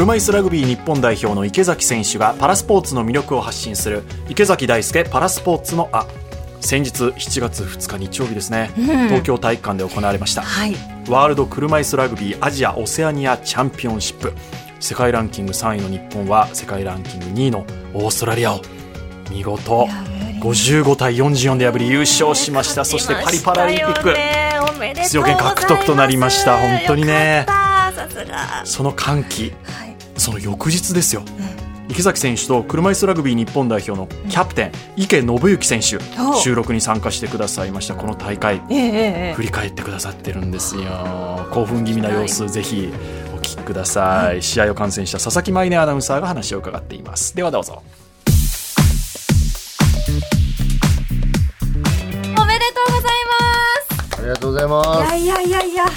車椅子ラグビー日本代表の池崎選手がパラスポーツの魅力を発信する池崎大輔パラスポーツのあ先日7月2日日曜日ですね、うん、東京体育館で行われました、はい、ワールド車椅子ラグビーアジア・オセアニアチャンピオンシップ。世界ランキング3位の日本は世界ランキング2位のオーストラリアを見事55対44で破り優勝しました。そしてパリパラリンピック。出場権獲得となりました。本当にね。その歓喜、はい、その翌日ですよ、うん、池崎選手と車椅子ラグビー日本代表のキャプテン、うん、池信之選手、収録に参加してくださいました。この大会、えー、振り返ってくださってるんですよ。興奮気味な様子ぜひお聞きください、はい、試合を観戦した佐々木舞音アナウンサーが話を伺っています。ではどうぞ。ありがとうございます。いやいやいやいや素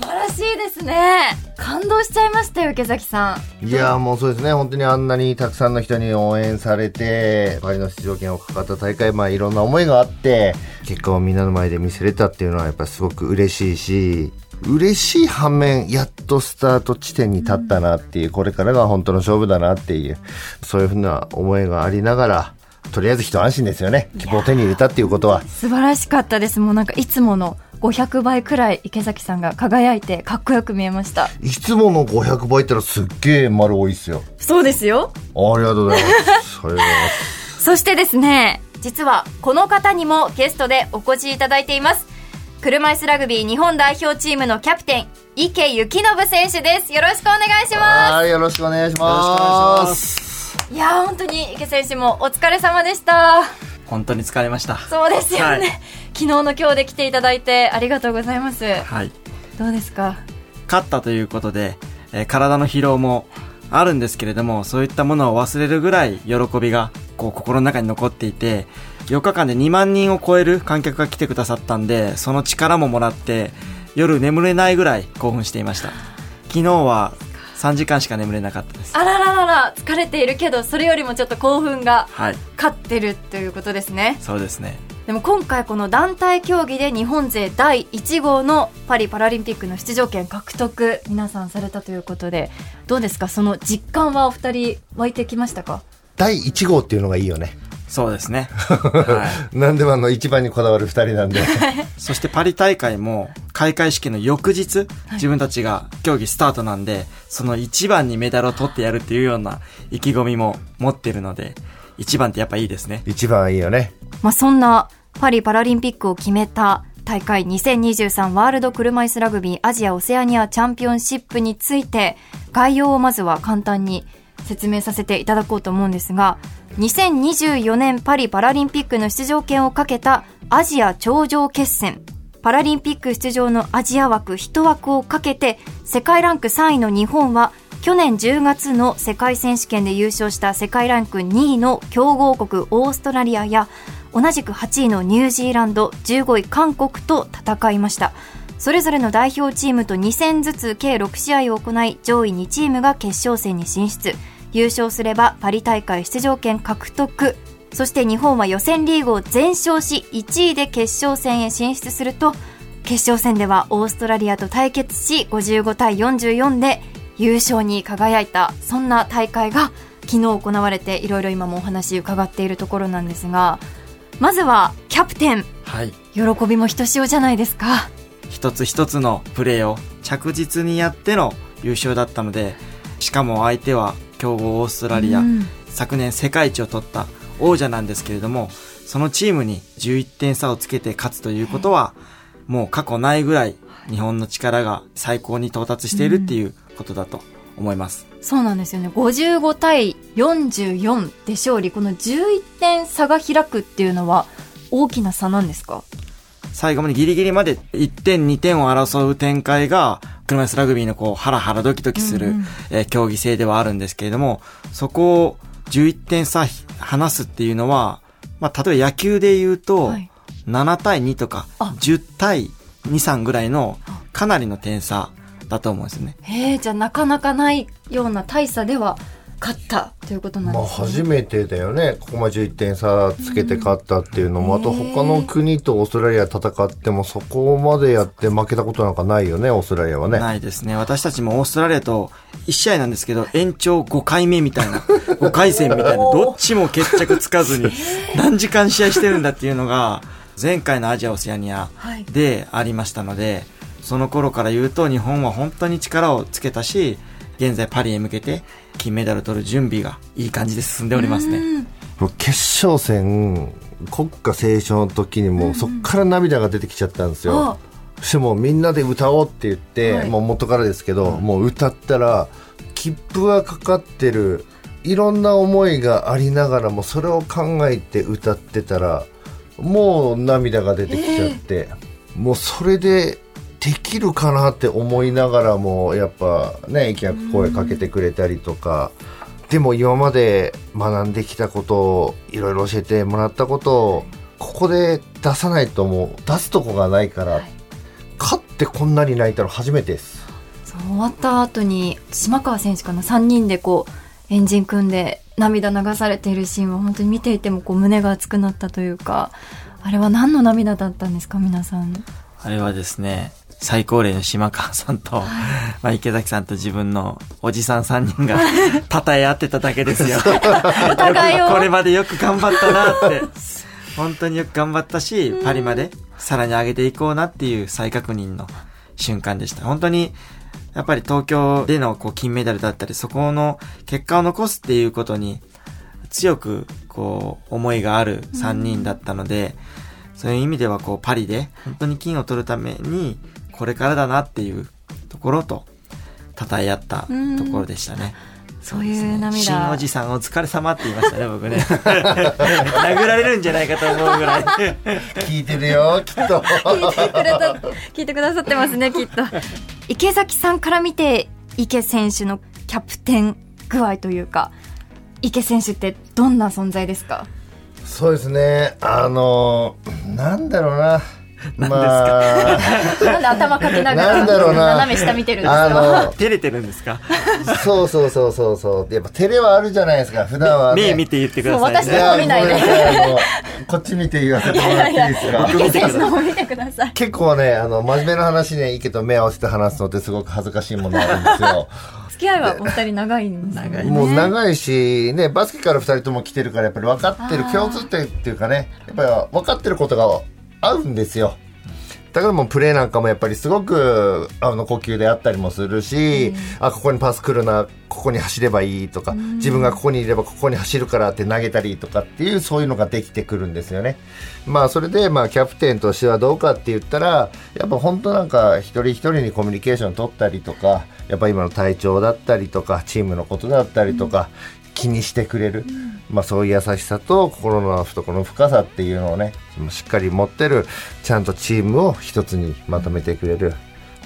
晴らしいですね感動しちゃいましたよ池崎さんいやもうそうですね本当にあんなにたくさんの人に応援されてパリの出場権をかかった大会まあいろんな思いがあって結果をみんなの前で見せれたっていうのはやっぱすごく嬉しいし嬉しい反面、やっとスタート地点に立ったなっていう、これからが本当の勝負だなっていう、そういうふうな思いがありながら、とりあえず一安心ですよね。希望を手に入れたっていうことは。素晴らしかったです。もうなんかいつもの500倍くらい池崎さんが輝いてかっこよく見えました。いつもの500倍ったらすっげえ丸多いっすよ。そうですよ。ありがとうございます。ありがとうございます。そしてですね、実はこの方にもゲストでお越しいただいています。車椅子ラグビー日本代表チームのキャプテン、池幸信選手です。よろしくお願いします。よろしくお願いします。いや本当に池選手もお疲れ様でした本当に疲れました。そうですよね、はい、昨日の今日で来ていただいてありがとうございます。はい。どうですか？勝ったということで、えー、体の疲労もあるんですけれどもそういったものを忘れるぐらい喜びがこう心の中に残っていて4日間で2万人を超える観客が来てくださったんでその力ももらって夜眠れないぐらい興奮していました。昨日は3時間しか眠れなかったです。あらららら疲れているけどそれよりもちょっと興奮が勝ってるということですね、はい、そうですね。でも今回この団体競技で日本勢第1号のパリパラリンピックの出場権獲得皆さんされたということでどうですか？その実感はお二人湧いてきましたか？第1号っていうのがいいよね。そうですね。はい。何でもあの一番にこだわる二人なんで。そしてパリ大会も開会式の翌日、自分たちが競技スタートなんで、その一番にメダルを取ってやるっていうような意気込みも持ってるので、一番ってやっぱいいですね。一番いいよね。まあそんなパリパラリンピックを決めた大会2023ワールド車椅子ラグビーアジア・オセアニアチャンピオンシップについて概要をまずは簡単に説明させていただこうと思うんですが2024年パリパラリンピックの出場権をかけたアジア頂上決戦パラリンピック出場のアジア枠1枠をかけて世界ランク3位の日本は去年10月の世界選手権で優勝した世界ランク2位の強豪国オーストラリアや同じく8位のニュージーランド15位韓国と戦いました。それぞれの代表チームと2戦ずつ計6試合を行い上位2チームが決勝戦に進出。優勝すればパリ大会出場権獲得。そして日本は予選リーグを全勝し1位で決勝戦へ進出すると決勝戦ではオーストラリアと対決し55対44で優勝に輝いたそんな大会が昨日行われていろいろ今もお話伺っているところなんですがまずはキャプテン、はい、喜びもひとしおじゃないですか。一つ一つのプレーを着実にやっての優勝だったのでしかも相手は強豪オーストラリア、うん、昨年世界一を取った王者なんですけれども、そのチームに11点差をつけて勝つということは、もう過去ないぐらい日本の力が最高に到達しているっていうことだと思います。うん、そうなんですよね。55対44で勝利。この11点差が開くっていうのは大きな差なんですか？最後までギリギリまで1点2点を争う展開が車椅子ラグビーのこう、ハラハラドキドキする、えー、競技性ではあるんですけれども、そこを11点差離すっていうのは、まあ、例えば野球で言うと、はい、7対2とか、10対2、3ぐらいの、かなりの点差だと思うんですね。へえ、じゃあなかなかないような大差では勝ったということなんですね。まあ初めてだよね。ここまで11点差つけて勝ったっていうのも、あと他の国とオーストラリア戦ってもそこまでやって負けたことなんかないよね、オーストラリアはね。ないですね。私たちもオーストラリアと1試合なんですけど、延長5回目みたいな、5回戦みたいな、どっちも決着つかずに、何時間試合してるんだっていうのが、前回のアジア・オセアニアでありましたので、その頃から言うと日本は本当に力をつけたし、現在パリへ向けて金メダル取る準備がいい感じで進んでおりますね。決勝戦、国歌斉唱の時にも、そっから涙が出てきちゃったんですよ。そしてもうみんなで歌おうって言って、はい、もう元からですけど、もう歌ったら、切符がかかってる、いろんな思いがありながらも、それを考えて歌ってたら、もう涙が出てきちゃって、えー、もうそれでできるかなって思いながらもやっぱね意見声かけてくれたりとか、でも今まで学んできたことをいろいろ教えてもらったことをここで出さないともう出すとこがないから、はい、勝ってこんなに泣いたの初めてです。終わった後に島川選手かな3人でこうエンジン組んで涙流されているシーンは本当に見ていてもこう胸が熱くなったというかあれは何の涙だったんですか皆さん。あれはですね最高齢の島川さんと、まあ、池崎さんと自分のおじさん3人が、称え合ってただけですよ。これまでよく頑張ったなって。本当によく頑張ったし、パリまでさらに上げていこうなっていう再確認の瞬間でした。本当に、やっぱり東京でのこう金メダルだったり、そこの結果を残すっていうことに強くこう思いがある3人だったので、そういう意味ではこうパリで本当に金を取るためにこれからだなっていうところと、称え合ったところでしたね。そういう涙。新おじさんお疲れ様って言いましたね、僕ね。殴られるんじゃないかと思うぐらい。聞いてるよ、きっと。聞いてくれた、聞いてくださってますね、きっと。池崎さんから見て、池選手のキャプテン具合というか、池選手ってどんな存在ですか？そうですね、あの、なんだろうな。まあ、なんで頭かけながらなんだろうな。斜め下見てるんですか 照れてるんですか？そうそうそうそうそう。やっぱ照れはあるじゃないですか普段は、ね、目見て言ってください、ね、私の方見ないで。こっち見て言わせてもらっていいですか？池選手の方見てください。結構ねあの真面目な話ね池と目合わせて話すのってすごく恥ずかしいものがあるんですよ。付き合いはお二人長いんですね。もう長いし、ね、バスケから二人とも来てるから、やっぱり分かってる、共通点っていうかね、やっぱり分かってることが合うんですよ。だからもうプレーなんかもやっぱりすごくあの呼吸であったりもするし、うん、あここにパス来るなここに走ればいいとか、うん、自分がここにいればここに走るからって投げたりとかっていうそういうのができてくるんですよね。まあそれでまあキャプテンとしてはどうかって言ったらやっぱ本当なんか一人一人にコミュニケーション取ったりとかやっぱ今の体調だったりとかチームのことだったりとか、気にしてくれる、まあ、そういう優しさと心の懐の深さっていうのをねしっかり持ってるちゃんとチームを一つにまとめてくれる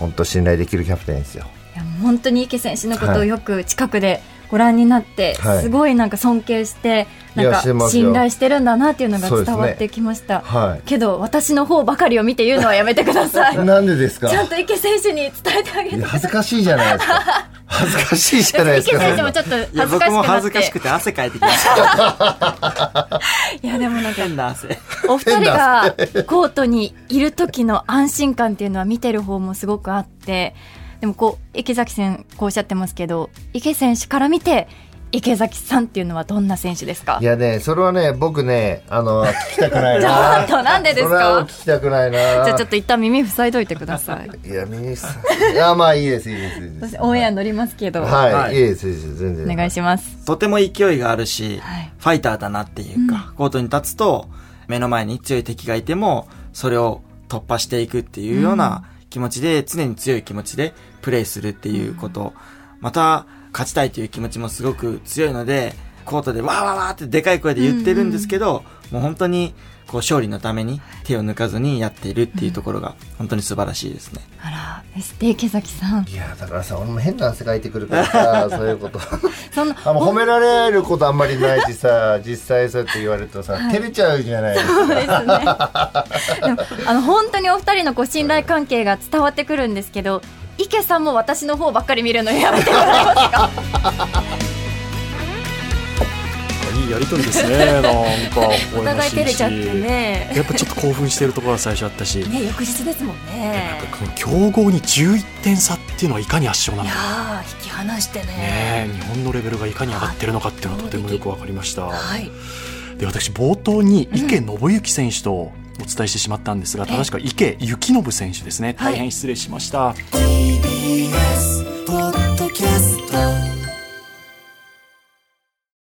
本当信頼できるキャプテンですよ。いや本当に池選手のことをよく近くでご覧になって、はい、すごいなんか尊敬して、なんか信頼してるんだなっていうのが伝わってきました、ねはい、けど私の方ばかりを見て言うのはやめてください。なんでですか？ちゃんと池選手に伝えてあげて恥ずかしいじゃないですか 恥ずかしいじゃないですか。池選手もちょっと恥ずかしくなって。僕も恥ずかしくて汗かいてきました。いやでもなんか、変な汗。お二人がコートにいる時の安心感っていうのは見てる方もすごくあって、でもこう、池崎さんこうおっしゃってますけど、池選手から見て、池崎さんっていうのはどんな選手ですか？いやね、それはね、僕ね、あの、聞きたくないな。ちょっと、なんでですか？聞きたくないな。じゃあちょっと一旦耳塞いどいてください。いや、耳塞い。いや、まあいいです、いいです。いいですオンエア乗りますけど。はい、はい、いいです、いいです、全然。お願いします。とても勢いがあるし、はい、ファイターだなっていうか、うん、コートに立つと、目の前に強い敵がいても、それを突破していくっていうような気持ちで、常に強い気持ちでプレイするっていうこと。また、勝ちたいという気持ちもすごく強いので、コートでわーわーわーってでかい声で言ってるんですけど、うんうん、もう本当にこう勝利のために手を抜かずにやっているっていうところが本当に素晴らしいですね。あら、ですて池崎さん。いやだからさ、俺も変な汗かいてくるからさ、そういうこと。そんなあ褒められることあんまりないしさ、実際そうやって言われるとさ、はい、照れちゃうじゃないですか。そうですね。あの本当にお二人のこう信頼関係が伝わってくるんですけど、池さんも私の方ばっかり見るのやめてもらえますか？いいやりとりですねなんかお互い照れちゃってね。やっぱちょっと興奮してるところが最初あったし、ね、翌日ですもんね。やっぱこの強豪に11点差っていうのはいかに圧勝なのか。引き離してね。ね日本のレベルがいかに上がってるのかっていうのはとてもよく分かりました、はい、で私冒頭に池信之選手とお伝えしてしまったんですが、正しくは池幸信選手ですね。大変失礼しました、はい